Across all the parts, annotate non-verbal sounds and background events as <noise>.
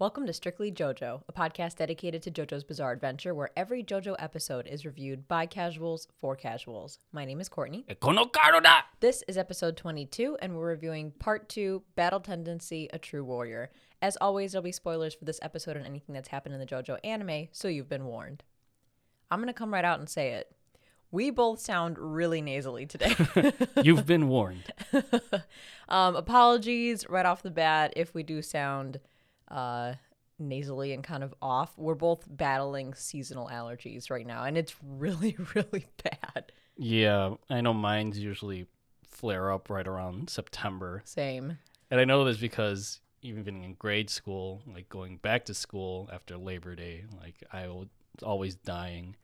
Welcome to Strictly JoJo, a podcast dedicated to JoJo's Bizarre Adventure, where every JoJo episode is reviewed by casuals for casuals. My name is Courtney. Eh, this is episode 22, and we're reviewing part two Battle Tendency A True Warrior. As always, there'll be spoilers for this episode and anything that's happened in the JoJo anime, so you've been warned. I'm going to come right out and say it. We both sound really nasally today. <laughs> You've been warned. <laughs> um, apologies right off the bat if we do sound uh, nasally and kind of off. We're both battling seasonal allergies right now, and it's really, <laughs> really bad. Yeah, I know mine's usually flare up right around September. Same. And I know this because even in grade school, like going back to school after Labor Day, like I was always dying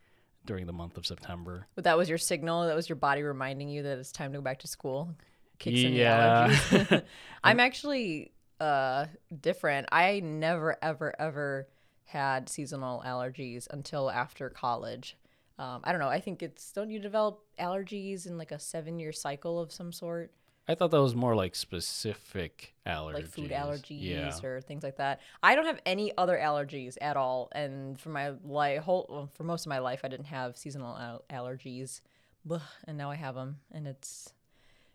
during the month of September. But that was your signal. That was your body reminding you that it's time to go back to school. Kicks in the Yeah. allergies. <laughs> <laughs> I'm actually uh, different. I never, ever, ever had seasonal allergies until after college. Um, I don't know. I think it's don't you develop allergies in like a seven year cycle of some sort, I thought that was more like specific allergies. like food allergies Yeah. or things like that. I don't have any other allergies at all, and for my life, whole well, for most of my life, I didn't have seasonal al- allergies, Blah, and now I have them, and it's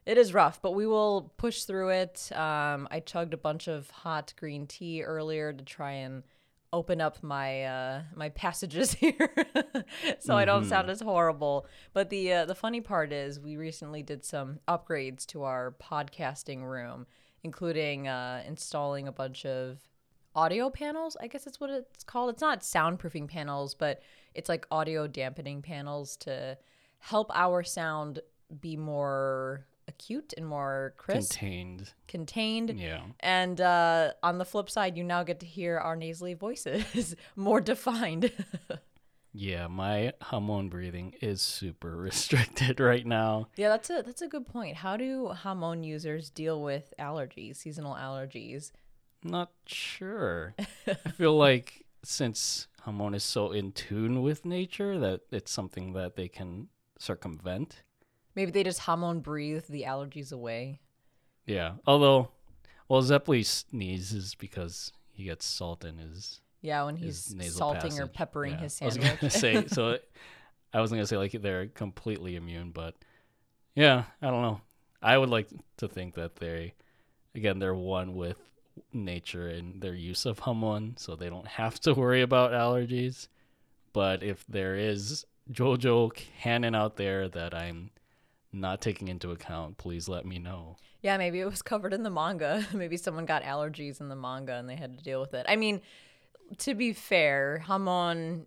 it is rough, but we will push through it. Um, I chugged a bunch of hot green tea earlier to try and open up my uh, my passages <laughs> here, so I don't sound as horrible. But the uh, the funny part is, we recently did some upgrades to our podcasting room, including uh, installing a bunch of audio panels. I guess that's what it's called. It's not soundproofing panels, but it's like audio dampening panels to help our sound be more acute and more crisp, Contained. contained. Yeah. And uh, on the flip side, you now get to hear our nasally voices <laughs> more defined. <laughs> Yeah, my Hamon breathing is super <laughs> restricted right now. yeah, that's a that's a good point. How do Hamon users deal with allergies, seasonal allergies? Not sure. I feel like since Hamon is so in tune with nature that it's something that they can circumvent. Maybe they just Hamon breathe the allergies away. Yeah. Although, well, Zeppeli sneezes because he gets salt in his, Yeah, when he's salting or peppering Yeah. his I was sandwich. gonna say <laughs> so. I wasn't gonna say like they're completely immune, but yeah, I don't know. I would like to think that they, again, they're one with nature and their use of Hamon, so they don't have to worry about allergies. But if there is JoJo canon out there that I'm not taking into account, please let me know. Yeah, maybe it was covered in the manga. <laughs> maybe someone got allergies in the manga and they had to deal with it. I mean, to be fair, Hamon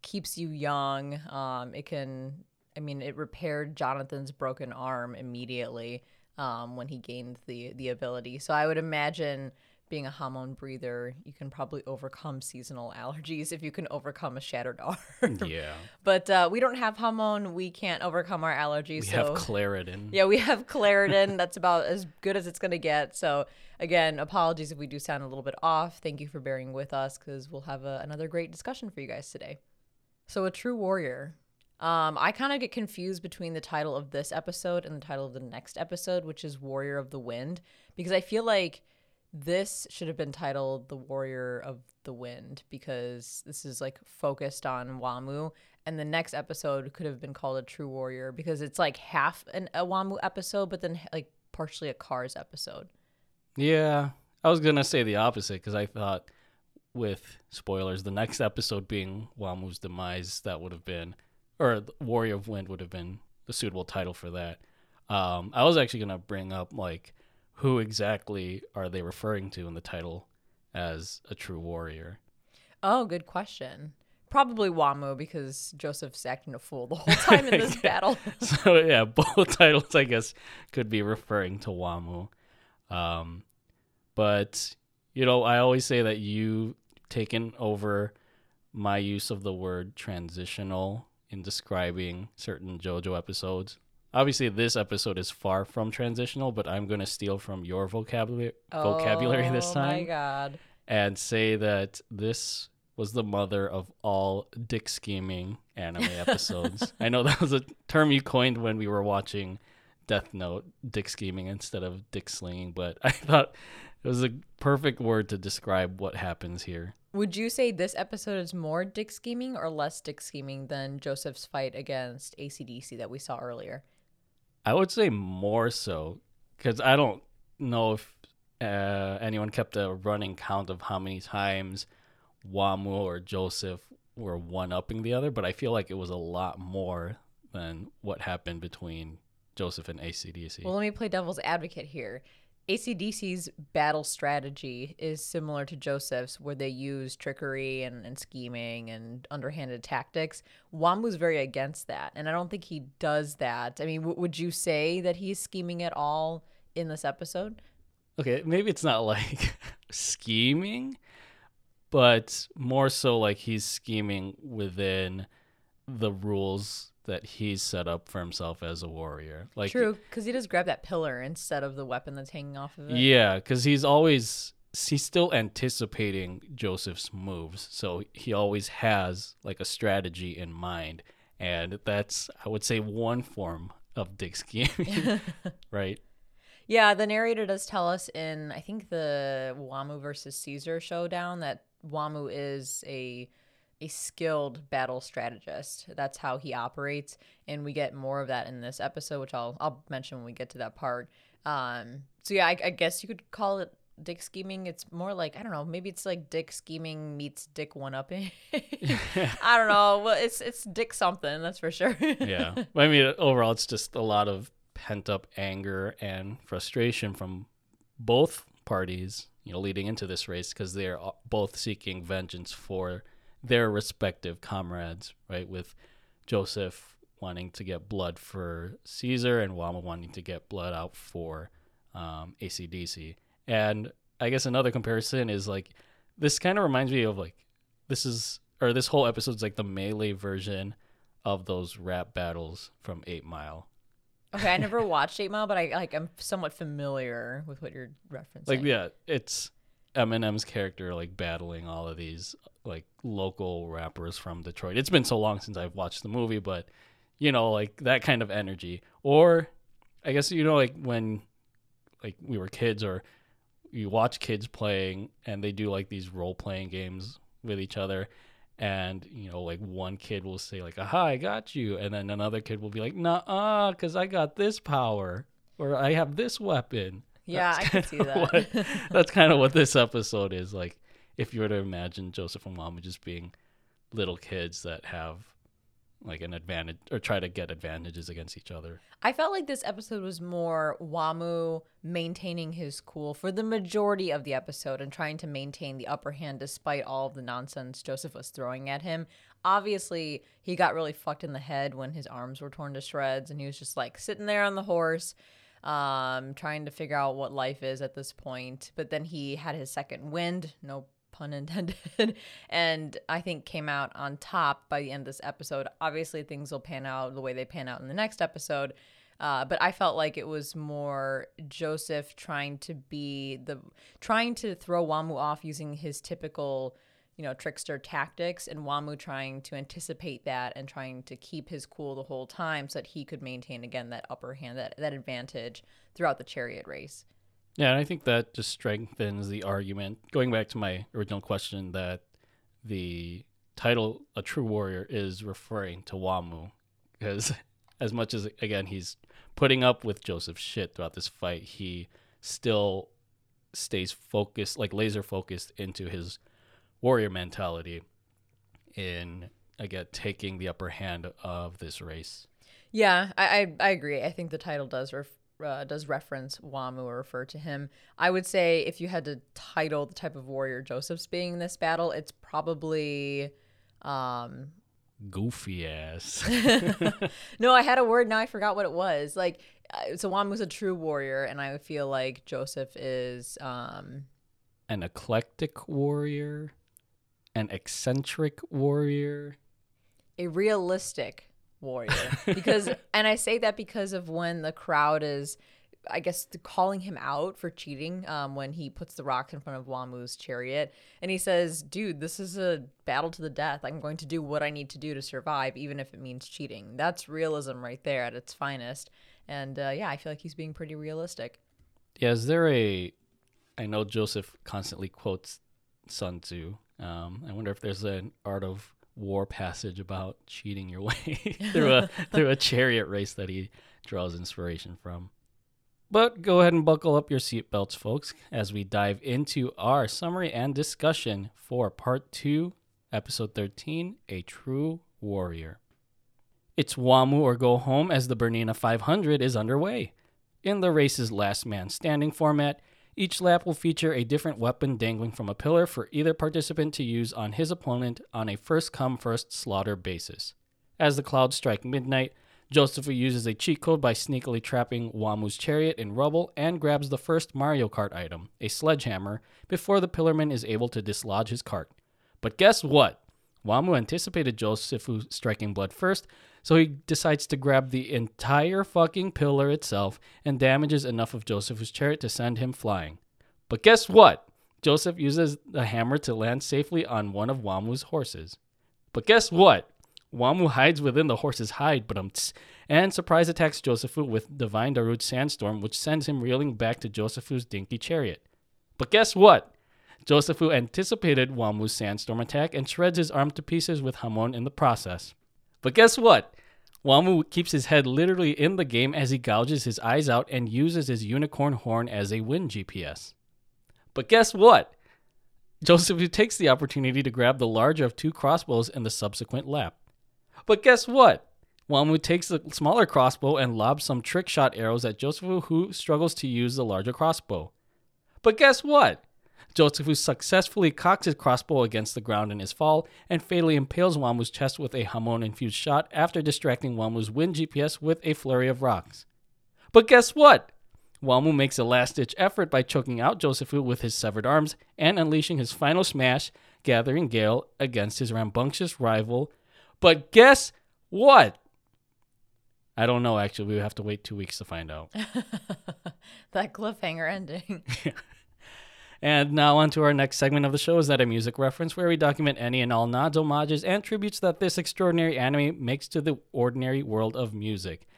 keeps you young. Um, it can, I mean, it repaired Jonathan's broken arm immediately um, when he gained the the ability. So I would imagine being a Hamon breather, you can probably overcome seasonal allergies if you can overcome a shattered <laughs> arm. Yeah, but uh, we don't have Hamon. We can't overcome our allergies. we so have Claritin. yeah, we have Claritin. <laughs> That's about as good as it's going to get. So, again, apologies if we do sound a little bit off. Thank you for bearing with us because we'll have a, another great discussion for you guys today. So, A True Warrior. Um, I kind of get confused between the title of this episode and the title of the next episode, which is Warrior of the Wind, because I feel like this should have been titled The Warrior of the Wind because this is like focused on Wamu. And the next episode could have been called A True Warrior because it's like half an, a Wamu episode, but then like partially a Cars episode. Yeah, I was gonna say the opposite because I thought, with spoilers, the next episode being Wamu's demise, that would have been, or Warrior of Wind would have been the suitable title for that. Um, I was actually gonna bring up like who exactly are they referring to in the title as a true warrior? Oh, good question. Probably Wamu because Joseph's acting a fool the whole time in this <laughs> battle. <laughs> so yeah, <laughs> both titles I guess could be referring to Wamu. Um, but you know, I always say that you've taken over my use of the word transitional in describing certain JoJo episodes. Obviously, this episode is far from transitional, but I'm going to steal from your vocabulary vocabulary this Oh my time god. and say that this was the mother of all dick scheming anime <laughs> episodes. I know that was a term you coined when we were watching Death Note, dick scheming instead of dick slinging, but <laughs> I thought It was a perfect word to describe what happens here. Would you say this episode is more dick scheming or less dick scheming than Joseph's fight against ACDC that we saw earlier? I would say more so because I don't know if uh, anyone kept a running count of how many times Wamu or Joseph were one upping the other, but I feel like it was a lot more than what happened between Joseph and ACDC. Well, let me play devil's advocate here. ACDC's battle strategy is similar to Joseph's, where they use trickery and, and scheming and underhanded tactics. Wamu's very against that, and I don't think he does that. I mean, w- would you say that he's scheming at all in this episode? okay, maybe it's not like <laughs> scheming, but more so like he's scheming within the rules that he's set up for himself as a warrior. Like True, because he does grab that pillar instead of the weapon that's hanging off of it. Yeah, because he's always he's still anticipating Joseph's moves, so he always has like a strategy in mind, and that's I would say one form of dick scheming, <laughs> <laughs> right? Yeah, the narrator does tell us in I think the Wamu versus Caesar showdown that Wamu is a a skilled battle strategist. That's how he operates, and we get more of that in this episode, which I'll I'll mention when we get to that part. Um, so yeah, I, I guess you could call it dick scheming. It's more like I don't know, maybe it's like dick scheming meets dick one upping. <laughs> <laughs> I don't know. Well, it's it's dick something that's for sure. <laughs> yeah, I mean overall, it's just a lot of pent up anger and frustration from both parties, you know, leading into this race because they're both seeking vengeance for their respective comrades, right? With Joseph wanting to get blood for Caesar and Wamu wanting to get blood out for um, ACDC. And I guess another comparison is like this kind of reminds me of like this is or this whole episode's like the melee version of those rap battles from Eight Mile. Okay, I never <laughs> watched Eight Mile, but I like I'm somewhat familiar with what you're referencing. Like yeah, it's Eminem's character like battling all of these like local rappers from Detroit. It's been so long since I've watched the movie, but you know, like that kind of energy. Or I guess you know like when like we were kids or you watch kids playing and they do like these role playing games with each other and you know like one kid will say like aha i got you and then another kid will be like nah ah, because i got this power or i have this weapon yeah That's i can see that what- that's kind of what this episode is like if you were to imagine joseph and wamu just being little kids that have like an advantage or try to get advantages against each other I felt like this episode was more Wamu maintaining his cool for the majority of the episode and trying to maintain the upper hand despite all of the nonsense Joseph was throwing at him. Obviously, he got really fucked in the head when his arms were torn to shreds and he was just like sitting there on the horse um trying to figure out what life is at this point. But then he had his second wind, no pun <laughs> intended, and I think came out on top by the end of this episode. Obviously, things will pan out the way they pan out in the next episode. Uh, but I felt like it was more Joseph trying to be the trying to throw Wamu off using his typical, you know, trickster tactics, and Wamu trying to anticipate that and trying to keep his cool the whole time so that he could maintain again that upper hand, that that advantage throughout the chariot race. Yeah, and I think that just strengthens the argument. Going back to my original question, that the title "A True Warrior" is referring to Wamu, because <laughs> as much as again he's putting up with Joseph's shit throughout this fight, he still stays focused, like laser focused, into his warrior mentality in again taking the upper hand of this race. Yeah, I, I, I agree. I think the title does ref, uh, does reference Wamu or refer to him. I would say if you had to title the type of warrior Joseph's being in this battle, it's probably um Goofy ass. <laughs> <laughs> no, I had a word now I forgot what it was. Like uh, so Wamu's a true warrior and I feel like Joseph is um an eclectic warrior, an eccentric warrior. a realistic warrior. <laughs> Because and i say that because of when the crowd is i guess calling him out for cheating um, when he puts the rock in front of wamu's chariot and he says dude this is a battle to the death. I'm going to do what i need to do to survive even if it means cheating. That's realism right there at its finest. And uh, yeah i feel like he's being pretty realistic. Yeah, is there a I know Joseph constantly quotes Sun Tzu. Um, I wonder if there's an art of war passage about cheating your <laughs> way <laughs> through a through a chariot race that he draws inspiration from. But go ahead and buckle up your seatbelts, folks, as we dive into our summary and discussion for part two, episode 13 A True Warrior. It's Wamu or go home as the Bernina 500 is underway. In the race's last man standing format, each lap will feature a different weapon dangling from a pillar for either participant to use on his opponent on a first come, first slaughter basis. As the clouds strike midnight, Joseph uses a cheat code by sneakily trapping Wamuu's chariot in rubble and grabs the first Mario Kart item, a sledgehammer, before the pillarman is able to dislodge his cart. But guess what? Wamuu anticipated Josephu striking blood first, so he decides to grab the entire fucking pillar itself and damages enough of Josephu's chariot to send him flying. But guess what? Joseph uses the hammer to land safely on one of Wamu's horses. But guess what? Wamu hides within the horse's hide, but um, and surprise attacks Josephu with Divine Darude Sandstorm, which sends him reeling back to Josephu's dinky chariot. But guess what? Josephu anticipated Wamu's sandstorm attack and shreds his arm to pieces with Hamon in the process. But guess what? Wamu keeps his head literally in the game as he gouges his eyes out and uses his unicorn horn as a wind GPS. But guess what? Joseph takes the opportunity to grab the larger of two crossbows in the subsequent lap. But guess what? Wamu takes the smaller crossbow and lobs some trick shot arrows at Joseph, who struggles to use the larger crossbow. But guess what? Joseph successfully cocks his crossbow against the ground in his fall and fatally impales Wamuu's chest with a Hamon infused shot after distracting Wamuu's wind GPS with a flurry of rocks. But guess what? Wamu makes a last ditch effort by choking out Josephu with his severed arms and unleashing his final smash, gathering Gale against his rambunctious rival. But guess what? I don't know, actually. We have to wait two weeks to find out. <laughs> that cliffhanger ending. <laughs> And now on to our next segment of the show is that a music reference where we document any and all nods, homages, and tributes that this extraordinary anime makes to the ordinary world of music.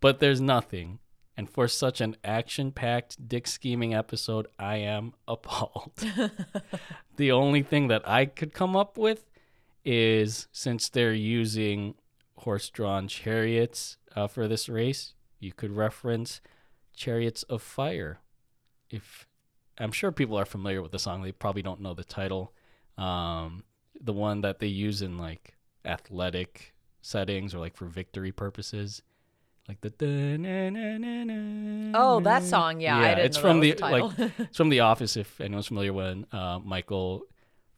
But there's nothing. And for such an action packed, dick scheming episode, I am <laughs> appalled. <laughs> the only thing that I could come up with is since they're using horse drawn chariots uh, for this race, you could reference Chariots of Fire. If I'm sure people are familiar with the song. They probably don't know the title. Um, the one that they use in like athletic settings or like for victory purposes, like the. Oh, that song, yeah. yeah it's from the, the like <laughs> it's from The Office. If anyone's familiar when uh, Michael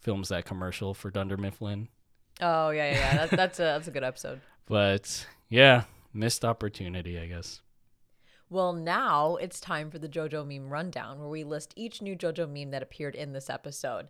films that commercial for Dunder Mifflin. Oh yeah, yeah, yeah. That, that's a that's a good episode. <laughs> but yeah, missed opportunity, I guess. Well, now it's time for the JoJo meme rundown, where we list each new JoJo meme that appeared in this episode.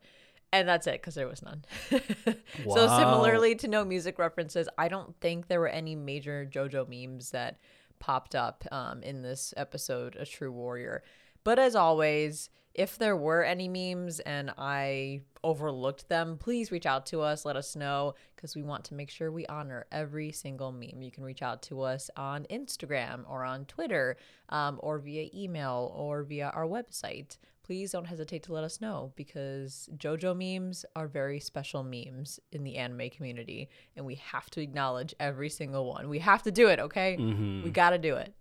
And that's it, because there was none. wow. <laughs> So, similarly to no music references, I don't think there were any major JoJo memes that popped up um, in this episode, A True Warrior. But as always, if there were any memes and I overlooked them, please reach out to us. Let us know because we want to make sure we honor every single meme. You can reach out to us on Instagram or on Twitter um, or via email or via our website. Please don't hesitate to let us know because JoJo memes are very special memes in the anime community and we have to acknowledge every single one. We have to do it, okay? Mm-hmm. We got to do it.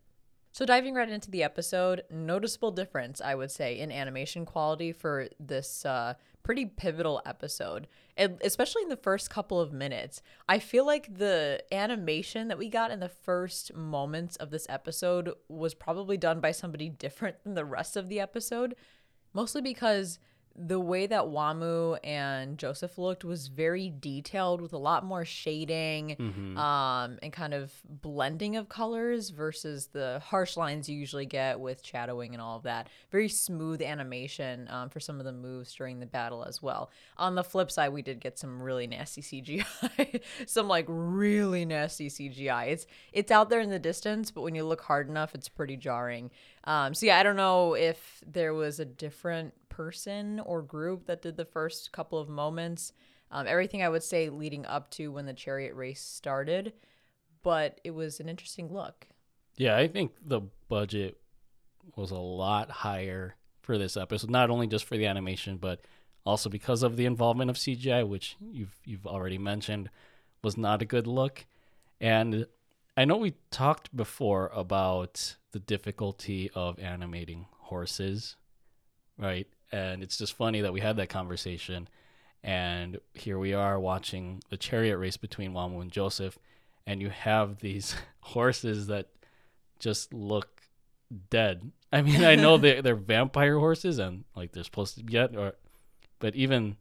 So, diving right into the episode, noticeable difference, I would say, in animation quality for this uh, pretty pivotal episode, especially in the first couple of minutes. I feel like the animation that we got in the first moments of this episode was probably done by somebody <laughs> different than the rest of the episode, mostly because the way that Wamuu and Joseph looked was very detailed with a lot more shading mm-hmm. um, and kind of blending of colors versus the harsh lines you usually get with shadowing and all of that. Very smooth animation um, for some of the moves during the battle as well. On the flip side, we did get some really nasty CGI, <laughs> some like really nasty CGI. It's it's out there in the distance, but when you look hard enough, it's pretty jarring. Um, so yeah, I don't know if there was a different person or group that did the first couple of moments. Um, everything I would say leading up to when the chariot race started, but it was an interesting look. Yeah, I think the budget was a lot higher for this episode, not only just for the animation, but also because of the involvement of CGI, which you've you've already mentioned was not a good look. And I know we talked before about the difficulty of animating horses, right? And it's just funny that we had that conversation. And here we are watching the chariot race between Wamuu and Joseph. And you have these <laughs> horses that just look dead. I mean, I know they're, they're <laughs> vampire horses and like they're supposed to get, or, but even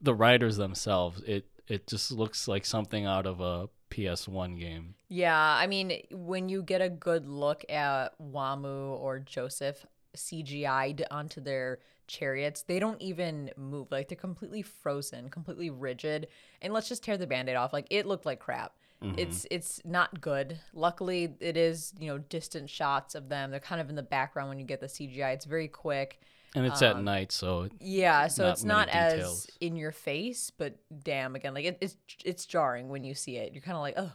the riders themselves, it, it just looks like something out of a PS1 game. Yeah, I mean, when you get a good look at Wamuu or Joseph CGI'd onto their chariots, they don't even move. Like they're completely frozen, completely rigid. And let's just tear the band-aid off. Like it looked like crap. Mm-hmm. It's it's not good. Luckily, it is, you know, distant shots of them. They're kind of in the background when you get the CGI. It's very quick. And it's um, at night, so yeah, so not it's not details. as in your face, but damn, again, like it, it's it's jarring when you see it. You're kind of like, oh,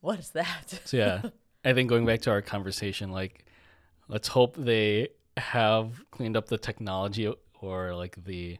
what is that? so yeah, <laughs> I think going back to our conversation, like, let's hope they have cleaned up the technology or like the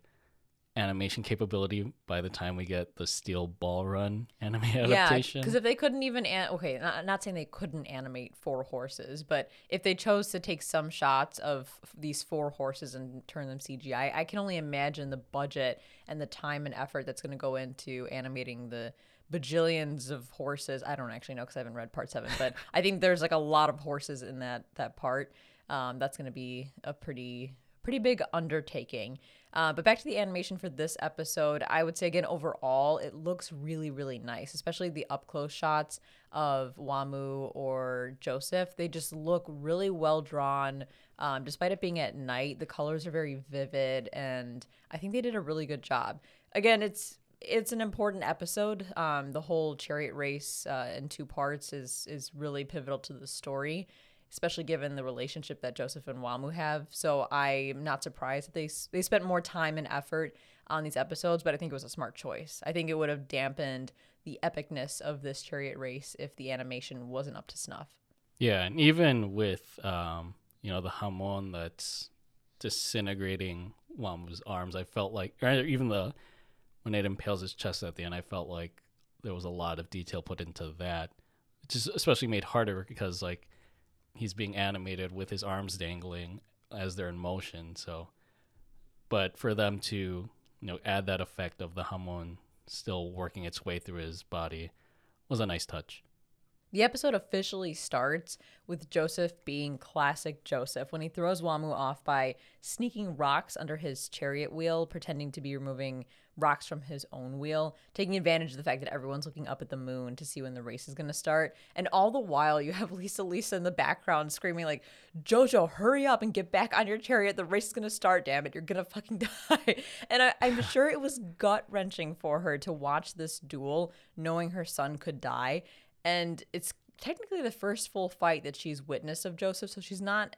animation capability by the time we get the Steel Ball Run <laughs> anime adaptation. Yeah, because if they couldn't even an- okay, not, not saying they couldn't animate four horses, but if they chose to take some shots of these four horses and turn them CGI, I can only imagine the budget and the time and effort that's going to go into animating the bajillions of horses. I don't actually know because I haven't read part seven, but <laughs> I think there's like a lot of horses in that that part. Um, that's going to be a pretty pretty big undertaking. Uh, but back to the animation for this episode, I would say again overall it looks really really nice, especially the up close shots of Wamuu or Joseph. They just look really well drawn. Um, despite it being at night, the colors are very vivid, and I think they did a really good job. Again, it's it's an important episode. Um, the whole chariot race uh, in two parts is is really pivotal to the story especially given the relationship that Joseph and Wamuu have. So I'm not surprised that they they spent more time and effort on these episodes, but I think it was a smart choice. I think it would have dampened the epicness of this chariot race if the animation wasn't up to snuff. Yeah, and even with um, you know the Hamon that's disintegrating Wamuu's arms, I felt like, or even the when it impales his chest at the end, I felt like there was a lot of detail put into that, which is especially made harder because like he's being animated with his arms dangling as they're in motion. So, but for them to you know add that effect of the hamon still working its way through his body was a nice touch. The episode officially starts with Joseph being classic Joseph when he throws Wamuu off by sneaking rocks under his chariot wheel, pretending to be removing rocks from his own wheel, taking advantage of the fact that everyone's looking up at the moon to see when the race is going to start. And all the while, you have <laughs> Lisa Lisa in the background screaming, like, Jojo, hurry up and get back on your chariot. The race is going to start, damn it. You're going to fucking <laughs> die. And I, I'm sure it was gut wrenching for her to watch this duel, knowing her son could die. And it's technically the first full fight that she's witnessed of Joseph. So she's not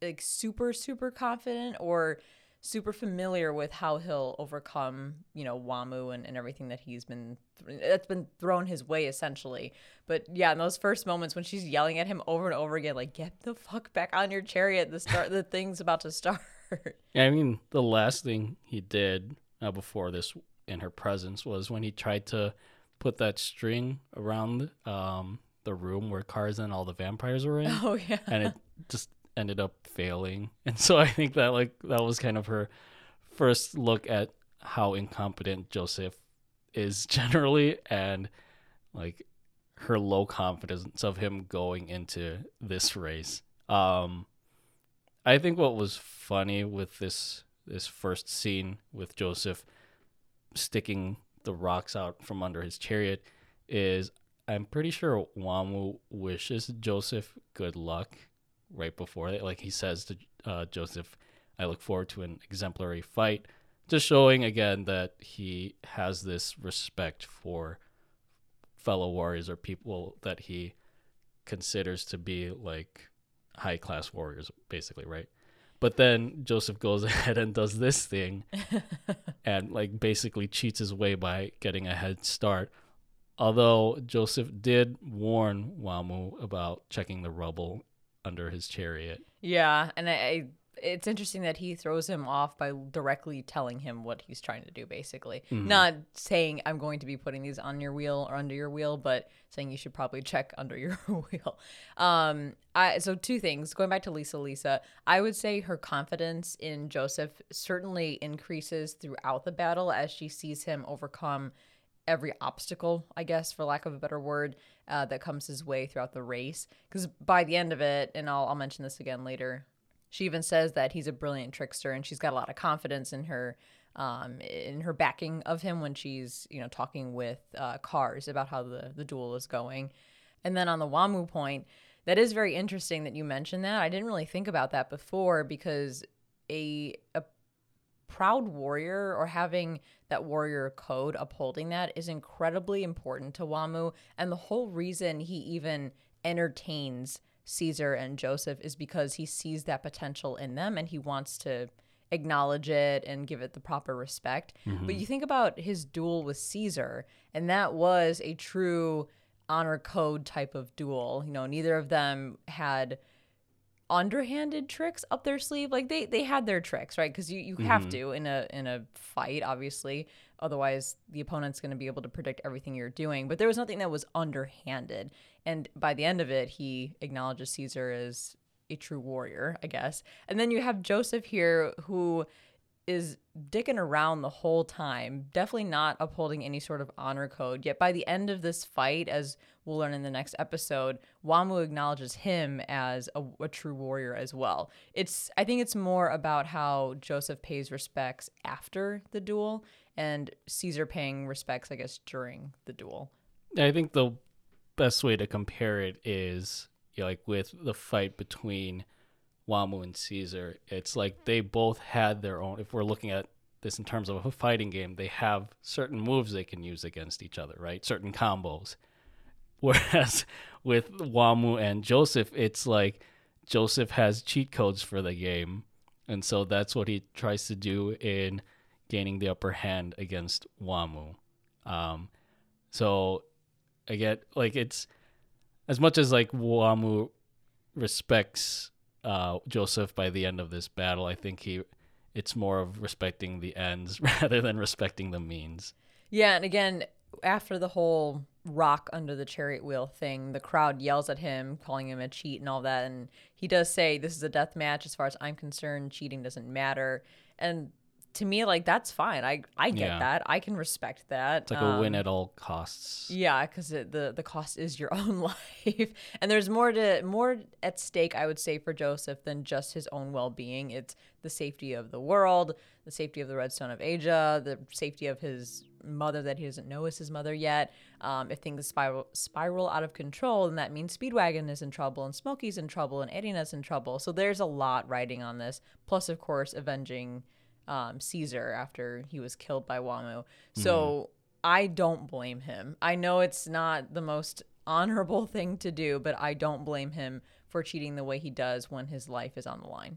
like super, super confident or super familiar with how he'll overcome, you know, Wamuu and, and everything that he's been that's been thrown his way essentially. But yeah, in those first moments when she's yelling at him over and over again, like get the fuck back on your chariot, the start the thing's about to start. <laughs> Yeah, I mean, the last thing he did uh, before this in her presence was when he tried to put that string around um, the room where Cars and all the vampires were in. <laughs> Oh yeah. And it just ended up failing. <laughs> And so I think that like that was kind of her first look at how incompetent Joseph is <laughs> generally and like her low confidence of him going into this race. Um I think what was funny with this this first scene with Joseph sticking the rocks out from under his chariot is I'm pretty sure Wamuu wishes Joseph good luck right before it. Like he says to uh, Joseph, I look forward to an exemplary fight. Just showing again that he has this respect for fellow warriors or people that he considers to be like high class warriors, basically, right? But then Joseph goes <laughs> ahead and does this thing <laughs> and like basically cheats his way by getting a head start. Although Joseph did warn Wamuu about checking the rubble under his chariot. Yeah, and I, it's interesting that he throws him off by directly telling him what he's trying to do, basically. Mm-hmm. Not saying, I'm going to be putting these on your wheel or under your wheel, but saying you should probably check <laughs> under your <laughs> wheel. Um, I, so, two things. Going back to Lisa Lisa, I would say her confidence in Joseph certainly increases throughout the battle as she sees him overcome every obstacle, I guess, for lack of a better word, uh, that comes his way throughout the race. Because by the end of it, and I'll, I'll mention this again later, she even says that he's a brilliant trickster, and she's got a lot of confidence in her, um, in her backing of him when she's you know talking with uh, Cars about how the the duel is going. And then on the Wamu point, that is very interesting that you mentioned that. I didn't really think about that before because a a proud warrior or having that warrior code upholding that is incredibly important to Wamu. And the whole reason he even entertains Caesar and Joseph is because he sees that potential in them and he wants to acknowledge it and give it the proper respect. But mm-hmm. you think about his duel with Caesar, and that was a true honor code type of duel. You know, neither of them had underhanded tricks up their sleeve. Like they they had their tricks right? Because you you have mm-hmm. to in a in a fight obviously. Otherwise the opponent's going to be able to predict everything you're doing. But there was nothing that was underhanded and by the end of it he acknowledges caesar as a true warrior i guess and then you have joseph here who is dicking around the whole time, definitely not upholding any sort of honor code. Yet by the end of this fight, as we'll learn in the next episode, Wamu acknowledges him as a, a true warrior as well. It's I think it's more about how Joseph pays respects after the duel and Caesar paying respects, I guess, during the duel. I think the best way to compare it is you know, like with the fight between Wamu and Caesar. It's like they both had their own. If we're looking at this in terms of a fighting game, they have certain moves they can use against each other, right? Certain combos. <laughs> Whereas with Wamu and Joseph, it's like Joseph has cheat codes for the game, and so that's what he tries to do in gaining the upper hand against Wamu. Um, so I get like it's as much as like Wamu respects uh, Joseph by the end of this battle. I think he it's more of respecting the ends <laughs> rather than respecting the means. Yeah, and again, after the whole rock under the chariot wheel thing, the crowd yells at him, calling him a cheat and all that. And he does say, This is a death match. As far as I'm concerned, cheating doesn't matter. And to me, like, that's fine. I, I get Yeah. that. I can respect that. It's like a win Um, at all costs. Yeah, because the the cost is your <laughs> own life, and there's more to more at stake. I would say for Joseph than just his own well being. It's the safety of the world, the safety of the Red Stone of Aja, the safety of his mother that he doesn't know is his mother yet. Um, if things spiral spiral out of control, then that means Speedwagon is in trouble, and Smokey's in trouble, and Erina's in trouble. So there's a lot riding on this. Plus, of course, avenging um, Caesar after he was killed by Wamu. So I don't blame him. I know it's not the most honorable <laughs> thing to do, but I don't blame him for cheating the way he does when his life is on the line.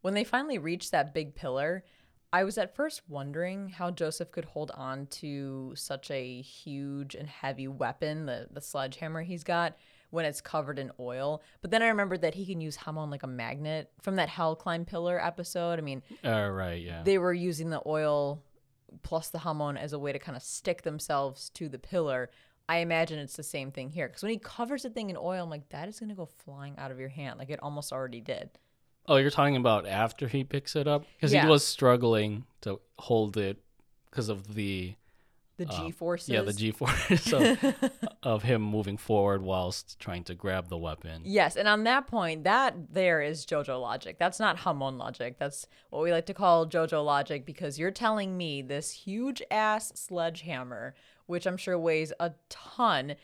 When they finally reached that big pillar, I was at first wondering how Joseph could hold on to such a huge and heavy weapon, the, the sledgehammer he's got, when it's covered in oil. But then I remembered that he can use Hamon like a magnet from that Hell Climb Pillar episode. I mean, Uh, right, yeah. they were using the oil plus the hamon as a way to kind of stick themselves to the pillar. I imagine it's the same thing here because when he covers the thing in oil, I'm like, that is gonna go flying out of your hand, like it almost already did. oh, you're talking about after he picks it up? Because Yeah. he was struggling to hold it because of the The G forces. Uh, yeah the G force of, <laughs> of him moving forward whilst trying to grab the weapon. Yes, and on that point, that there is JoJo logic. That's not Hamon logic. That's what we like to call JoJo logic because you're telling me this huge ass sledgehammer, which I'm sure weighs a ton,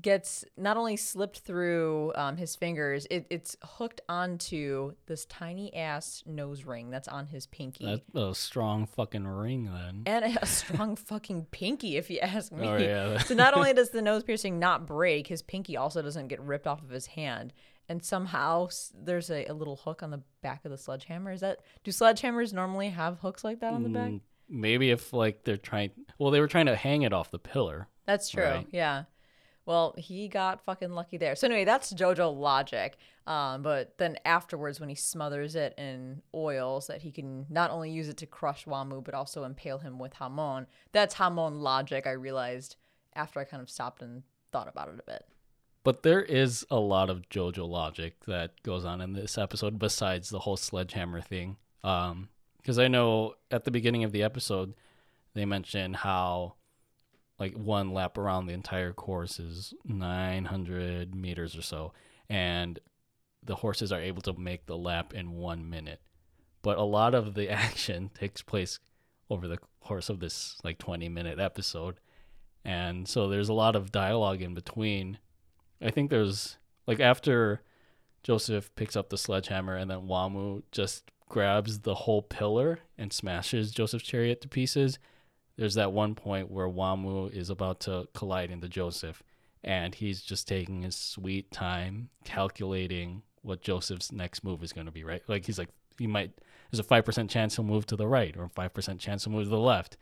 gets not only slipped through um, his fingers, it, it's hooked onto this tiny ass nose ring that's on his pinky. That's a strong fucking ring then. and a strong <laughs> fucking pinky, if you ask me. Oh, yeah. so not only <laughs> does the nose piercing not break, his pinky also doesn't get ripped off of his hand. And somehow there's a, a little hook on the back of the sledgehammer. Is that do sledgehammers normally have hooks like that on the back? Mm, Maybe if like they're trying well, they were trying to hang it off the pillar. That's true. Right. Yeah. Well, he got fucking lucky there. So anyway, that's JoJo logic. Um, but then afterwards, when he smothers it in oil, so that he can not only use it to crush Wamu, but also impale him with Hamon. That's Hamon logic. I realized after I kind of stopped and thought about it a bit. But there is a lot of JoJo logic that goes on in this episode besides the whole sledgehammer thing. Um, because I know at the beginning of the episode, they mention how like one lap around the entire course is 900 meters or so, and the horses are able to make the lap in one minute. But a lot of the <laughs> action takes place over the course of this like 20 minute episode. And so there's a lot of dialogue in between. I think there's like after Joseph picks up the sledgehammer and then Wamu just grabs the whole pillar and smashes Joseph's chariot to pieces. There's that one point where Wamu is about to collide into Joseph and he's just taking his sweet time calculating what Joseph's next move is going to be, right? Like he's like he might there's a 5% chance he'll move to the right or a 5% chance he'll move to the left.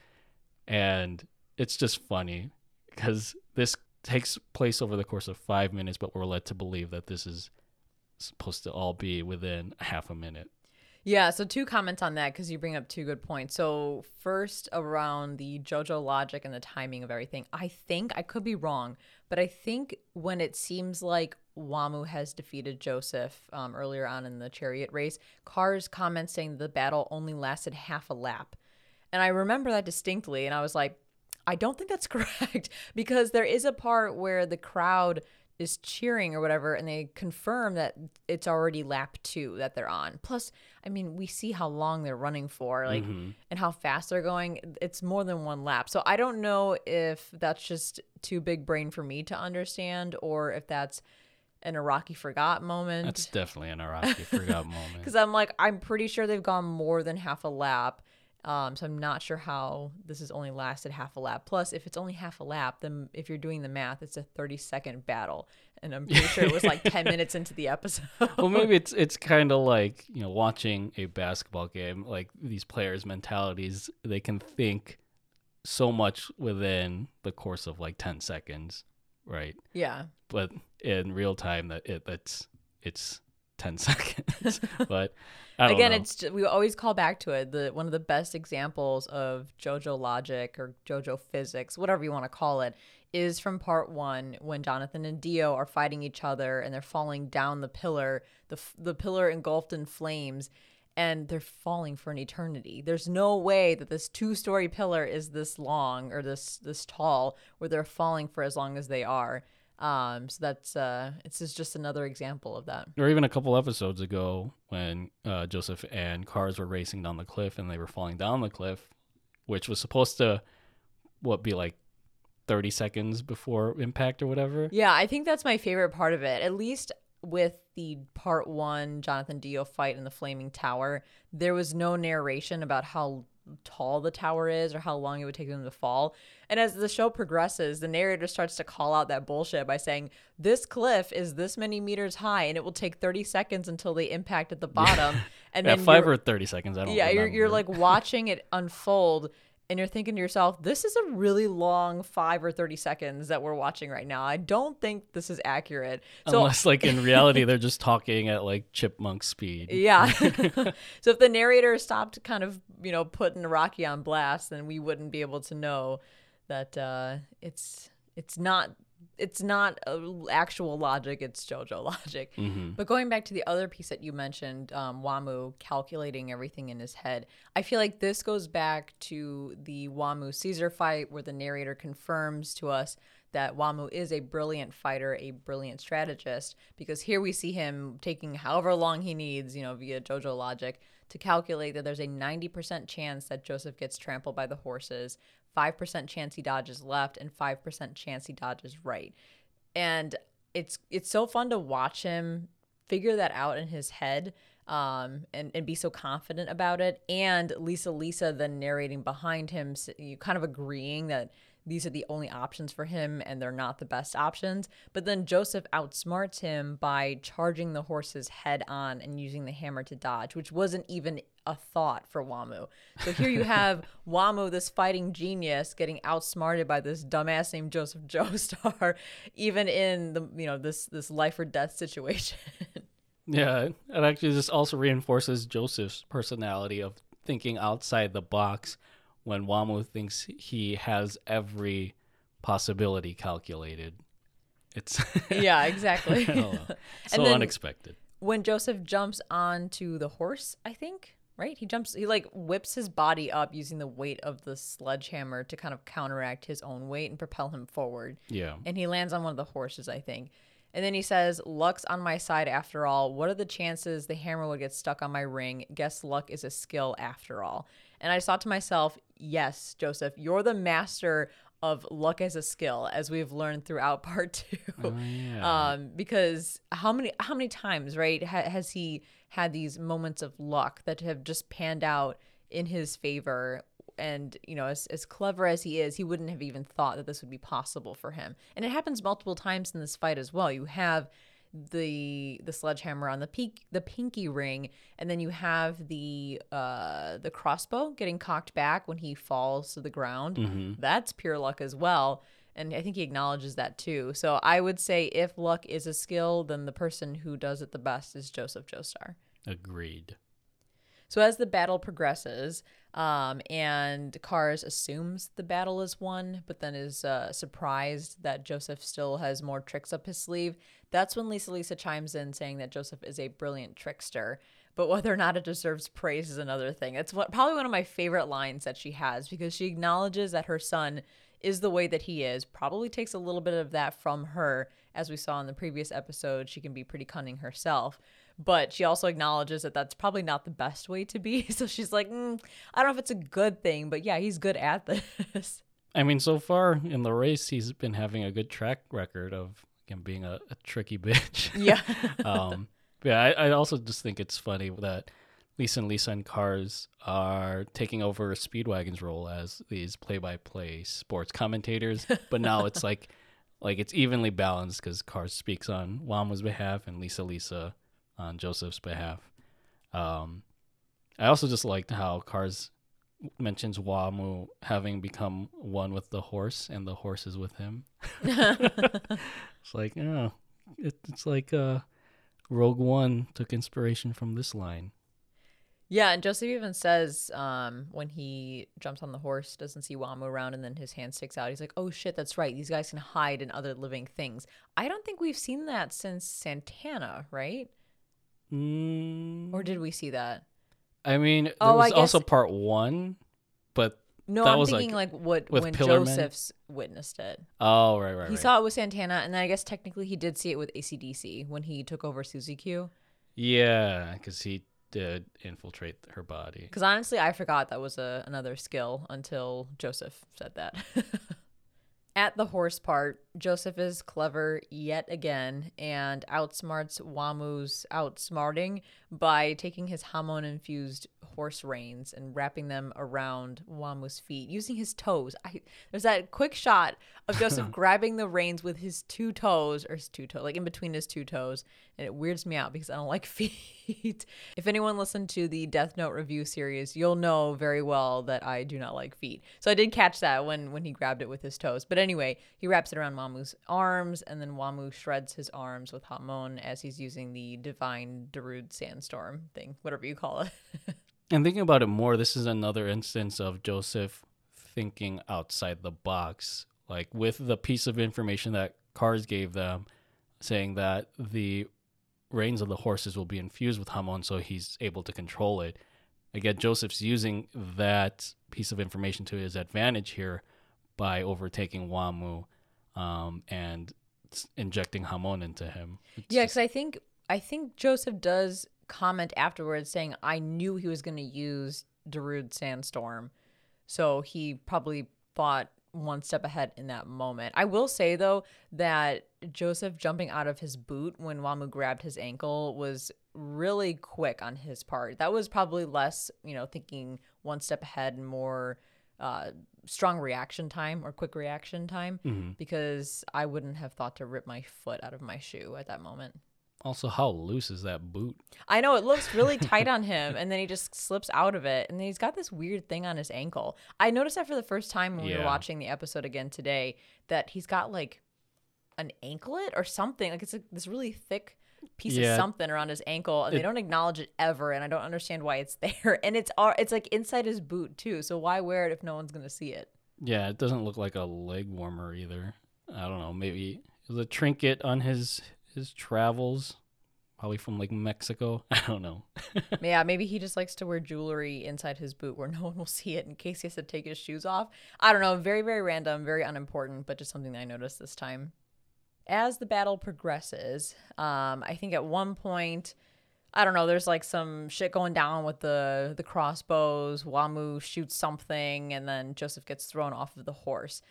And it's just funny because this takes place over the course of 5 minutes but we're led to believe that this is supposed to all be within half a minute. Yeah, so two comments on that because you bring up two good points. So, first, around the JoJo logic and the timing of everything, I think, I could be wrong, but I think when it seems like Wamu has defeated Joseph um, earlier on in the chariot race, Car's comment saying the battle only lasted half a lap. And I remember that distinctly, and I was like, I don't think that's <laughs> correct because there is a part where the crowd is cheering or whatever and they confirm that it's already lap two that they're on plus i mean we see how long they're running for like Mm-hmm. and how fast they're going it's more than one lap so i don't know if that's just too big brain for me to understand or if that's an araki forgot moment That's definitely an Araki forgot <laughs> moment. because i'm like i'm pretty sure they've gone more than half a lap um, so I'm not sure how this has only lasted half a lap. Plus, if it's only half a lap, then if you're doing the math, it's a 30 second battle, and I'm pretty sure it was like 10 <laughs> minutes into the episode. well, maybe it's it's kind of like you know watching a basketball game. Like these players' mentalities, they can think so much within the course of like ten seconds, right? yeah, But in real time, that it that's it's ten <laughs> seconds. but I don't again, know. it's ju- we always call back to it. The one of the best examples of JoJo logic or JoJo physics, whatever you want to call it, is from part one when Jonathan and Dio are fighting each other and they're falling down the pillar, the the pillar engulfed in flames, and they're falling for an eternity. There's no way that this two story pillar is this long or this this tall where they're falling for as long as they are. Um, so that's uh, it's just another example of that. or even a couple episodes ago when uh, Joseph and cars were racing down the cliff and they were falling down the cliff, which was supposed to what be like thirty seconds before impact or whatever. Yeah, I think that's my favorite part of it. At least with the part one Jonathan Dio fight in the Flaming Tower, there was no narration about how tall the tower is or how long it would take them to fall. And as the show progresses, the narrator starts to call out that bullshit by saying, This cliff is this many meters high and it will take 30 seconds until they impact at the bottom. And <laughs> At then five or thirty seconds, I don't. Know. Yeah, you're, you're like watching it unfold and you're thinking to yourself, this is a really long five or 30 seconds that we're watching right now. I don't think this is accurate. So, Unless, <laughs> like in reality, they're just talking at like chipmunk speed. yeah. <laughs> <laughs> so if the narrator stopped kind of, you know, putting Araki on blast, then we wouldn't be able to know that uh, it's it's not it's not actual logic it's jojo <laughs> logic Mm-hmm. but going back to the other piece that you mentioned um, wamu calculating everything in his head i feel like this goes back to the wamu caesar fight where the narrator confirms to us that wamu is a brilliant fighter a brilliant strategist because here we see him taking however long he needs you know via jojo logic to calculate that there's a 90% chance that joseph gets trampled by the horses 5% chance he dodges left and 5% chance he dodges right. And it's it's so fun to watch him figure that out in his head um, and, and be so confident about it. And lisa lisa then narrating behind him you kind of agreeing that these are the only options for him and they're not the best options. But then Joseph outsmarts him by charging the horses head on and using the hammer to dodge, which wasn't even a thought for Wamu. So here you <laughs> have Wamu, this fighting genius, getting outsmarted by this dumbass named Joseph <laughs> Joestar, even in the you know this this life or death situation. <laughs> Yeah, it actually just also reinforces Joseph's personality of thinking outside the box when Wamu thinks he has every possibility calculated. It's <laughs> yeah, exactly. <laughs> so then- unexpected. when Joseph jumps onto the horse, I think, right? He jumps, he like whips his body up using the weight of the sledgehammer to kind of counteract his own weight and propel him forward. Yeah. And he lands on one of the horses, I think. And then he says, Luck's on my side after all. What are the chances the hammer would get stuck on my ring? Guess luck is a skill after all. And I just thought to myself, yes, Joseph, you're the master of luck as a skill, as we've learned throughout <laughs> part two. Oh, yeah. Um, because how many how many times, right, ha- has he had these moments of luck that have just panned out in his favor? And you know, as as clever as he is, he wouldn't have even thought that this would be possible for him. And it happens multiple times in this fight as well. You have the the sledgehammer on the peak the pinky ring and then you have the uh the crossbow getting cocked back when he falls to the ground Mm-hmm. that's pure luck as well and i think he acknowledges that too so i would say if luck is a skill then the person who does it the best is joseph joestar Agreed. So as the battle progresses, um, and Cars assumes the battle is won, but then is uh, surprised that Joseph still has more tricks up his sleeve. That's when Lisa Lisa chimes in saying that Joseph is a brilliant trickster. But whether or not it deserves praise is another thing. It's what probably one of my favorite lines that she has because she acknowledges that her son is the way that he is. Probably takes a little bit of that from her, as we saw in the previous episode. She can be pretty cunning herself but she also acknowledges that that's probably not the best way to be. <laughs> So she's like, mm, I don't know if it's a good thing, but yeah, he's good at this. <laughs> I mean, so far in the race, he's been having a good track record of him being a, a tricky <laughs> bitch. yeah. um, yeah, I, I also just think it's funny that Lisa and Lisa and Cars are taking over Speedwagon's role as these play-by-play sports commentators, but now it's like like it's evenly balanced because Cars speaks on Wamu's behalf and Lisa Lisa on Joseph's behalf. Um, I also just liked how Cars mentions Wamu having become one with the horse and the horse is with him. <laughs> it's like, oh, it, it's like uh, Rogue One took inspiration from this line. Yeah, and Joseph even says um, when he jumps on the horse, doesn't see Wamu around, and then his hand sticks out. He's like, "Oh shit, that's right. These guys can hide in other living things." I don't think we've seen that since Santana, right? Mm, Or did we see that? I mean, there Oh, was also part one, but No, That I'm was, thinking like, like, what when Pillar Men? Joseph's witnessed it. oh right, right, He right. saw it with Santana, and then I guess technically he did see it with ACDC when he took over Suzy Q. yeah, because he did infiltrate her body. Because honestly, I forgot that was a, another skill until Joseph said that. <laughs> At the horse part, Joseph is clever yet again and outsmarts Wamu's outsmarting by taking his hamon infused horse reins and wrapping them around Wamu's feet using his toes. I, there's that quick shot of Joseph <laughs> grabbing the reins with his two toes or his two toes, like in between his two toes, and it weirds me out because I don't like <laughs> feet. if anyone listened to the Death Note review series, you'll know very well that I do not like feet. So I did catch that when when he grabbed it with his toes. But anyway, he wraps it around Wamu's arms, and then Wamu shreds his arms with Hamon as he's using the divine Darude sandstorm thing, whatever you call it. <laughs> And thinking about it more, this is another instance of Joseph thinking outside the box. Like with the piece of information that Cars gave them, saying that the reins of the horses will be infused with Hamon, so he's able to control it. Again, Joseph's using that piece of information to his advantage here by overtaking Wamu um, and injecting Hamon into him. It's Yeah, because I think I think Joseph does comment afterwards saying, "I knew he was going to use Darude Sandstorm," so he probably thought one step ahead in that moment. I will say though that Joseph jumping out of his boot when Wamu grabbed his ankle was really quick on his part. That was probably less, you know, thinking one step ahead and more uh, strong reaction time or quick reaction time Mhm. because I wouldn't have thought to rip my foot out of my shoe at that moment. Also, how loose is that boot? I know it looks really tight on <laughs> him, and then he just slips out of it, and then he's got this weird thing on his ankle. I noticed that for the first time when we were watching the episode again today, that he's got like an anklet or something. Like it's a, this really thick piece Yeah. of something around his ankle, and they don't acknowledge it ever, and I don't understand why it's <laughs> there. And it's it's like inside his boot too. So why wear it if no one's gonna see it? Yeah, it doesn't look like a leg warmer either. I don't know. Maybe it a trinket on his his travels, probably from like Mexico. <laughs> I don't know. <laughs> yeah, maybe he just likes to wear jewelry inside his boot where <laughs> no one will see it in case he has to take his shoes off. I don't know. Very, very random, very unimportant, but just something that I noticed this time. As the battle progresses, um, I think at one point, I don't know, there's like some shit going down with the the crossbows. Wamu shoots something, and then Joseph gets thrown off of the horse.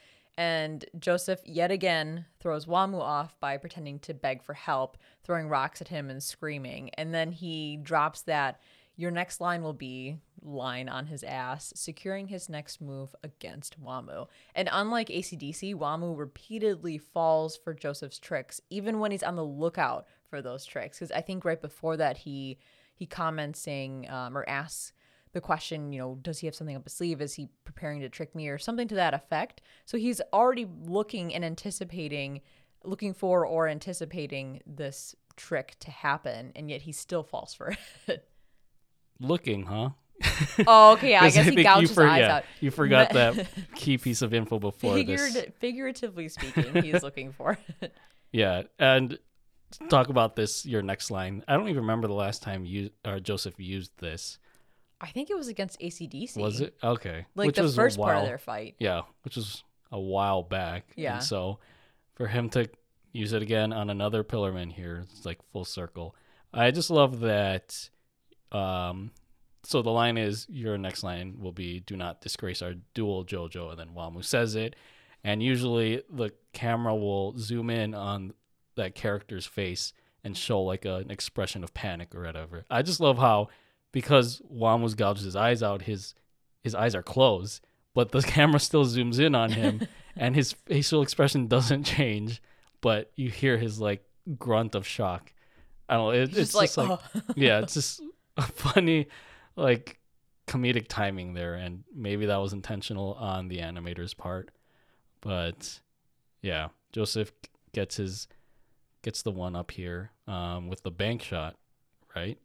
And Joseph yet again throws Wamu off by pretending to beg for help, throwing rocks at him and screaming. And then he drops that your next line will be line on his ass, securing his next move against Wamu. And unlike ACDC, Wamu repeatedly falls for Joseph's tricks, even when he's on the lookout for those tricks. Because I think right before that, he he comments saying um, or asks the question, you know, does he have something up his sleeve? Is he preparing to trick me or something to that effect? So he's already looking and anticipating, looking for or anticipating this trick to happen, and yet he still falls for <laughs> it. Looking, huh? <laughs> oh, okay. I guess he you gouged his for- eyes yeah, out. You forgot <laughs> that key piece of info before this. Figuratively speaking, he's looking for it. Yeah, and talk about this. Your next line. I don't even remember the last time you or Joseph used this. I think it was against ACDC. Was it okay? Like which the first part of their fight. Yeah, which was a while back. Yeah. And so for him to use it again on another Pillarman here, it's like full circle. I just love that. Um, so the line is your next line will be "Do not disgrace our duel, Jojo," and then Wamu says it, and usually the camera will zoom in on that character's face and show like a, an expression of panic or whatever. I just love how because Wamu's gouged his eyes out, his his eyes are closed, but the <laughs> camera still zooms in on him <laughs> and his facial expression doesn't change, but you hear his like grunt of shock. I don't know. It, it's just like, just like, oh. yeah, <laughs> it's just a funny, like, comedic timing there, and maybe that was intentional on the animator's part, but yeah, Joseph gets his gets the one up here um, with the bank shot, right?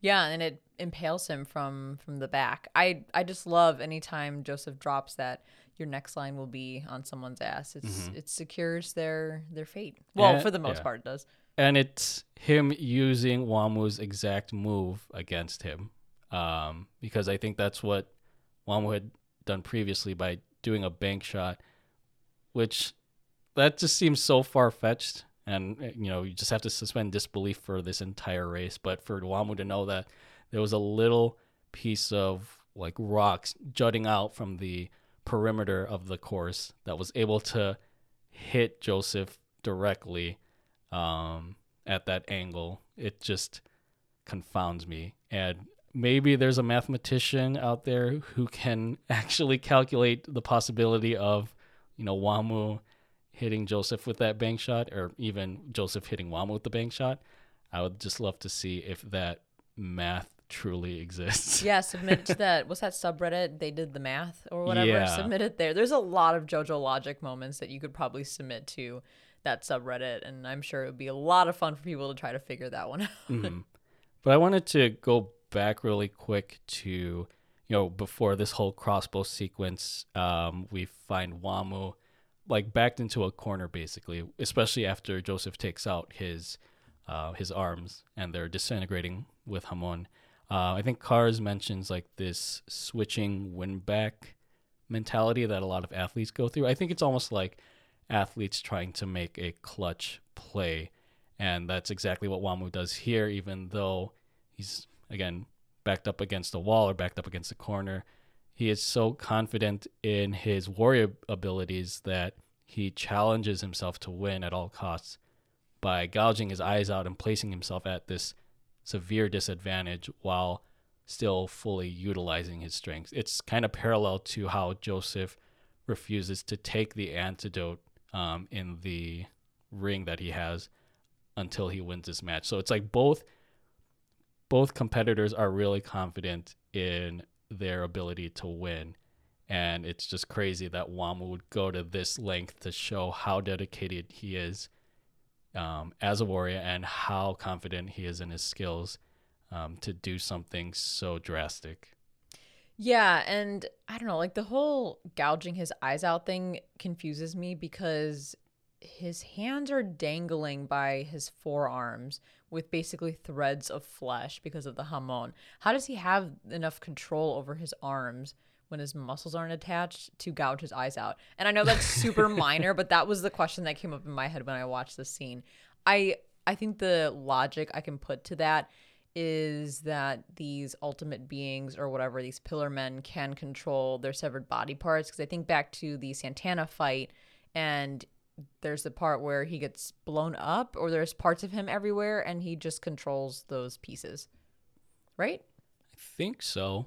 Yeah, and it impales him from from the back. I I just love anytime Joseph drops that your next line will be on someone's ass. It's it secures their their fate. Well, Yeah, for the most yeah. part, it does. and it's him using Wamu's exact move against him, um, because I think that's what Wamu had done previously by doing a bank shot, which that just seems so far fetched, and you know you just have to suspend disbelief for this entire race. But for Wamu to know that there was a little piece of like rocks jutting out from the perimeter of the course that was able to hit Joseph directly um, at that angle. It just confounds me. And maybe there's a mathematician out there who can <laughs> actually calculate the possibility of, you know, Wamu hitting Joseph with that bank shot, or even Joseph hitting Wamu with the bank shot. I would just love to see if that math truly exists. Yeah, <laughs> submit to that. What's that subreddit? They did the math or whatever. Yeah. Submit it there. There's a lot of JoJo Logic moments that you could probably submit to that subreddit, and I'm sure it would be a lot of fun for people to try to figure that one <laughs> out. Mhm. But I wanted to go back really quick to, you know, before this whole crossbow sequence, um, we find Wamu like backed into a corner basically, especially after Joseph takes out his uh, his arms and they're disintegrating with Hamon. Uh, I think Cars mentions like this switching win back mentality that a lot of athletes go through. I think it's almost like athletes trying to make a clutch play. And that's exactly what Wamu does here, even though he's, again, backed up against the wall or backed up against the corner. He is so confident in his warrior abilities that he challenges himself to win at all costs by gouging his eyes out and placing himself at this severe disadvantage while still fully utilizing his strengths. It's kind of parallel to how Joseph refuses to take the antidote um, in the ring that he has until he wins this match. So it's like both both competitors are really confident in their ability to win. And it's just crazy that Wamu would go to this length to show how dedicated he is um, as a warrior and how confident he is in his skills um, to do something so drastic. Yeah, and I don't know, like the whole gouging his eyes out thing confuses me because his hands are dangling by his forearms with basically threads of flesh because of the hamon. How does he have enough control over his arms when his muscles aren't attached to gouge his eyes out? And I know that's super <laughs> minor, but that was the question that came up in my head when I watched this scene. I I think the logic I can put to that is that these ultimate beings or whatever these pillar men can control their severed body parts because I think back to the Santana fight and there's the part where he gets blown up or there's parts of him everywhere and he just controls those pieces. Right? I think so.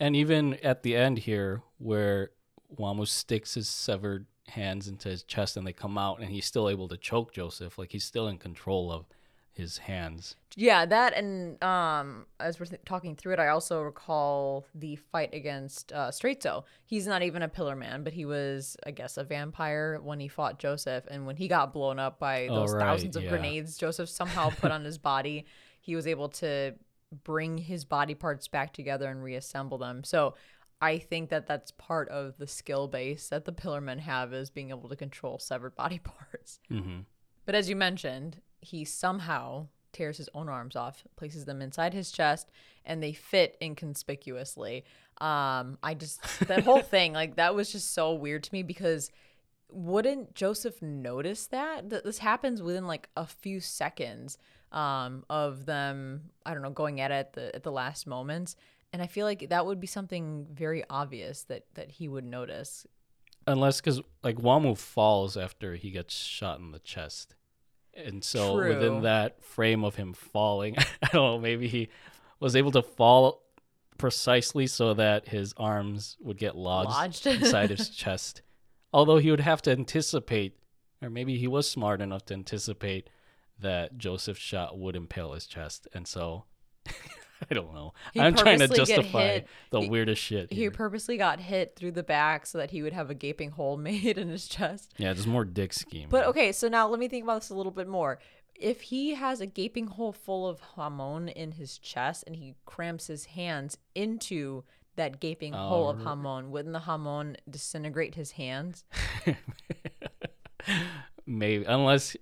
And even at the end here where Wamu sticks his severed hands into his chest and they come out and he's still able to choke Joseph, like he's still in control of his hands. Yeah, that and um, as we're th- talking through it, I also recall the fight against uh, Straizo. He's not even a pillar man, but he was, I guess, a vampire when he fought Joseph. And when he got blown up by Oh, those right, thousands of yeah. grenades Joseph somehow put on his body, he was able to bring his body parts back together and reassemble them. So I think that that's part of the skill base that the pillar men have is being able to control severed body <laughs> parts. Mm-hmm. But as you mentioned, he somehow tears his own arms off, places them inside his chest, and they fit inconspicuously. Um, I just that <laughs> whole thing, like that was just so weird to me because wouldn't Joseph notice that? Th- This happens within like a few seconds um, of them, I don't know, going at it at the, at the last moments. And I feel like that would be something very obvious that, that he would notice. Unless because like Wamu falls after he gets shot in the chest. And so within that frame of him falling, <laughs> I don't know, maybe he was able to fall precisely so that his arms would get lodged, Lodged. <laughs> inside his chest. Although he would have to anticipate, or maybe he was smart enough to anticipate that Joseph's shot would impale his chest. And so, <laughs> I don't know. He I'm trying to justify the He- weirdest shit. He purposely got hit through the back so that he would have a gaping hole <laughs> made in his chest. yeah, there's more dick scheme. But okay, so now let me think about this a little bit more. If he has a gaping hole full of hamon in his chest and he cramps his hands into that gaping oh, hole of Oh. hamon, wouldn't the hamon disintegrate his hands? <laughs> maybe unless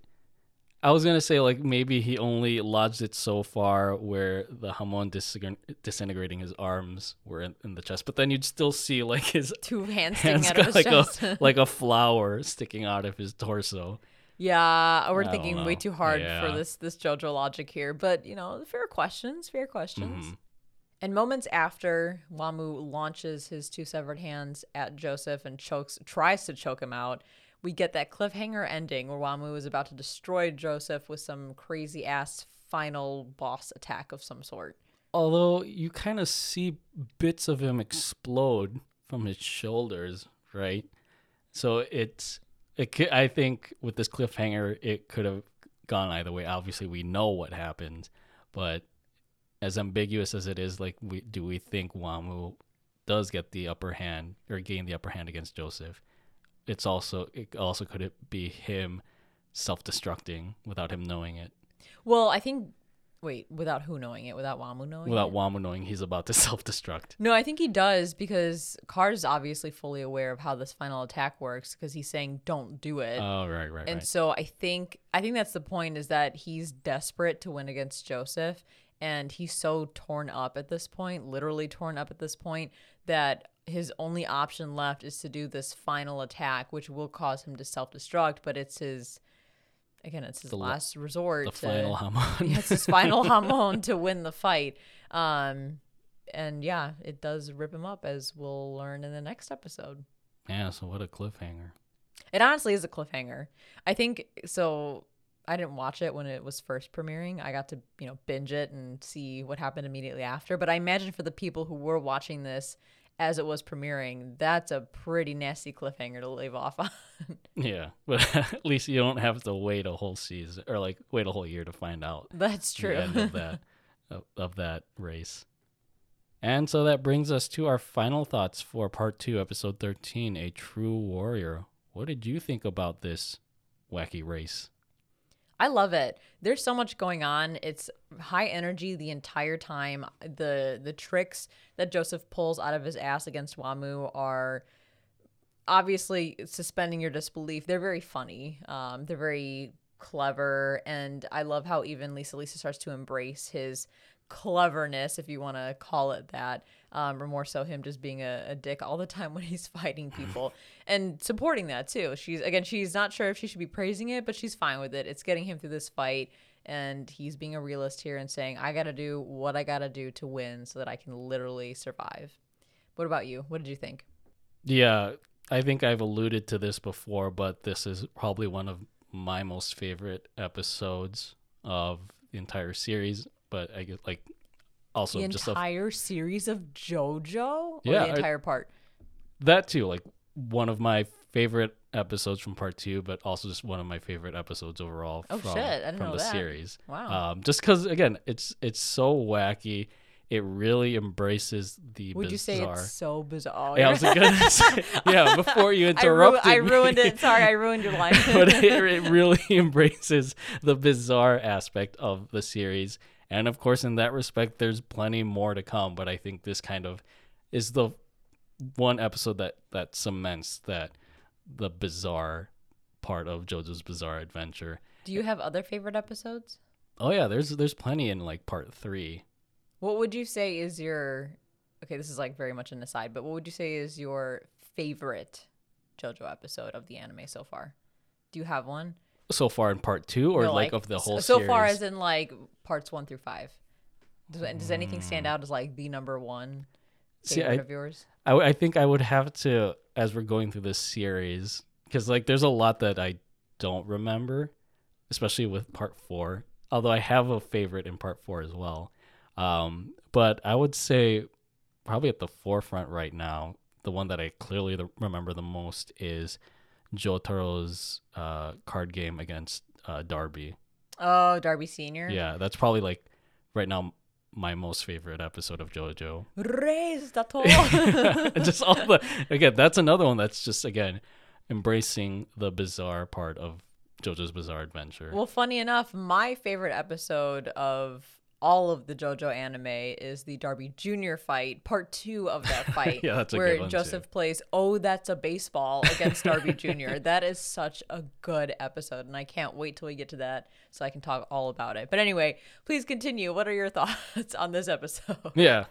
I was gonna say like maybe he only lodged it so far where the hamon disintegr- disintegrating his arms were in, in the chest, but then you'd still see like his Two hands <laughs> sticking hands out of got his like chest. a <laughs> like a flower sticking out of his torso. yeah, we're I thinking way too hard Yeah. for this this JoJo logic here, but you know, fair questions, fair questions. Mhm. And moments after Wamu launches his two severed hands at Joseph and chokes tries to choke him out, we get that cliffhanger ending where Wamu is about to destroy Joseph with some crazy ass final boss attack of some sort. Although you kind of see bits of him explode from his shoulders, right? So it's it. I think with this cliffhanger, it could have gone either way. Obviously, we know what happened, but as ambiguous as it is, like, we do we think Wamu does get the upper hand or gain the upper hand against Joseph? It's also it also could it be him self-destructing without him knowing it, Well, I think wait, without who knowing it, without Wamu knowing without it? Wamu knowing he's about to <laughs> self-destruct. No, I think he does because Cars is obviously fully aware of how this final attack works because he's saying don't do it. Oh right, right, and right. so I think I think that's the point is that he's desperate to win against Joseph and he's so torn up at this point, literally torn up at this point that his only option left is to do this final attack which will cause him to self-destruct, but it's his again, it's his The last resort the to final <laughs> Hamon. yeah, it's his final <laughs> hamon to win the fight. Um and yeah, it does rip him up as we'll learn in the next episode. yeah, so what a cliffhanger. It honestly is a cliffhanger. I think so. I didn't watch it when it was first premiering. I got to, you know, binge it and see what happened immediately after. But I imagine for the people who were watching this as it was premiering, that's a pretty nasty cliffhanger to leave off on. <laughs> Yeah, but <laughs> at least you don't have to wait a whole season or like wait a whole year to find out that's true. the end of that <laughs> of, of that race. And so that brings us to our final thoughts for part two, episode thirteen, a true warrior. What did you think about this wacky race? I love it. There's so much going on. It's high energy the entire time. The the tricks that Joseph pulls out of his ass against Wamu are obviously suspending your disbelief. They're very funny. Um, they're very clever, and I love how even Lisa Lisa starts to embrace his cleverness, if you want to call it that, um, or more so him just being a, a dick all the time <laughs> when he's fighting people and supporting that too. She's again, she's not sure if she should be praising it, but she's fine with it. It's getting him through this fight, and he's being a realist here and saying, "I got to do what I got to do to win, so that I can literally survive." What about you? What did you think? Yeah, I think I've alluded to this before, but this is probably one of my most favorite episodes of the entire series. But I get like also the just a, entire series of JoJo, or Yeah, the I- entire part. that too, like one of my favorite episodes from part two, but also just one of my favorite episodes overall Oh, from, shit, I didn't from know the that. series. Wow. Um, just because again, it's it's so wacky. It really embraces the Would you say it's so bizarre? yeah, I was gonna <laughs> say, <laughs> yeah, before you I, ru- interrupted I ruined it. Sorry, I ruined your line. <laughs> but it, it really embraces the bizarre aspect of the series. And of course, in that respect, there's plenty more to come. But I think this kind of is the one episode that that cements that the bizarre part of JoJo's Bizarre Adventure. Do you have other favorite episodes? Oh yeah, there's there's plenty in like part three. What would you say is your okay? This is like very much an aside, but what would you say is your favorite JoJo episode of the anime so far? Do you have one? So far in part two, or No, like, of the whole so series. far as in like parts one through five. Does, does anything stand out as like the number one Mm. See, favorite I- of yours? I, I think I would have to as we're going through this series because like there's a lot that I don't remember, especially with part four. Although I have a favorite in part four as well, um, but I would say probably at the forefront right now, the one that I clearly the, remember the most is Jotaro's uh, card game against uh, Darby. Oh, Darby Senior. Yeah, that's probably like right now my most favorite episode of JoJo. Raise the tall. just all the <laughs> again that's another one that's just again embracing the bizarre part of jojo's bizarre adventure Well, funny enough, my favorite episode of all of the JoJo anime is the Darby Jr. fight, part two of that <laughs> fight, Yeah, that's a where good one, too. Joseph plays "Oh, that's a baseball" against Darby <laughs> Jr. That is such a good episode, and I can't wait till we get to that so I can talk all about it. But anyway, please continue. What are your <laughs> thoughts on this episode? yeah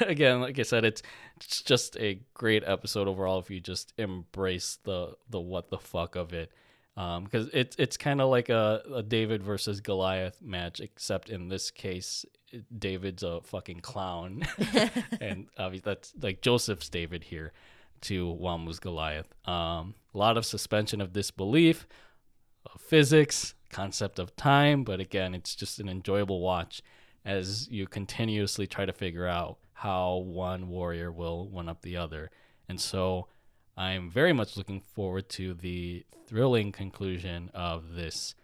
again like i said it's it's just a great episode overall if you just embrace the the what the fuck of it um because it's it's kind of like a, a david versus goliath match except in this case david's a fucking clown <laughs> and obviously that's like joseph's david here to wamu's goliath um a lot of suspension of disbelief of physics concept of time but again it's just an enjoyable watch as you continuously try to figure out how one warrior will one up the other. And so I'm very much looking forward to the thrilling conclusion of this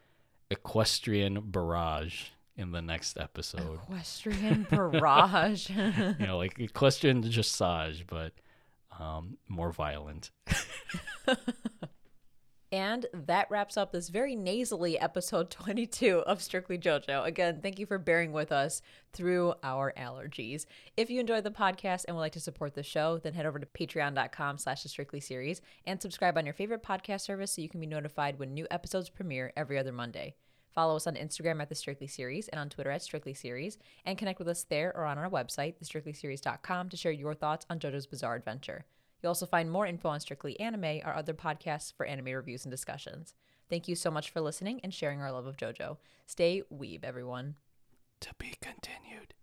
equestrian barrage in the next episode. Equestrian <laughs> barrage. <laughs> you know, like equestrian dressage, but um, more violent. <laughs> And that wraps up this very nasally episode <laughs> 22 of Strictly JoJo. Again, thank you for bearing with us through our allergies. If you enjoyed the podcast and would like to support the show, then head over to patreon.com slash the Strictly series and subscribe on your favorite podcast service so you can be notified when new episodes premiere every other Monday. Follow us on Instagram at the Strictly Series and on Twitter at Strictly Series, and connect with us there or on our website, thestrictlyseries.com, to share your thoughts on JoJo's Bizarre Adventure. You'll also find more info on Strictly Anime, our other podcasts for anime reviews and discussions. Thank you so much for listening and sharing our love of JoJo. Stay weeb, everyone. To be continued.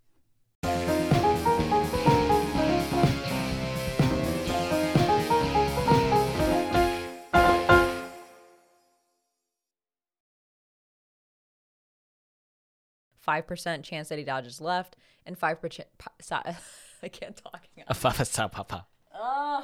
Five percent chance that he dodges left, and five percent. <laughs> I can't talk. Papa. Ugh.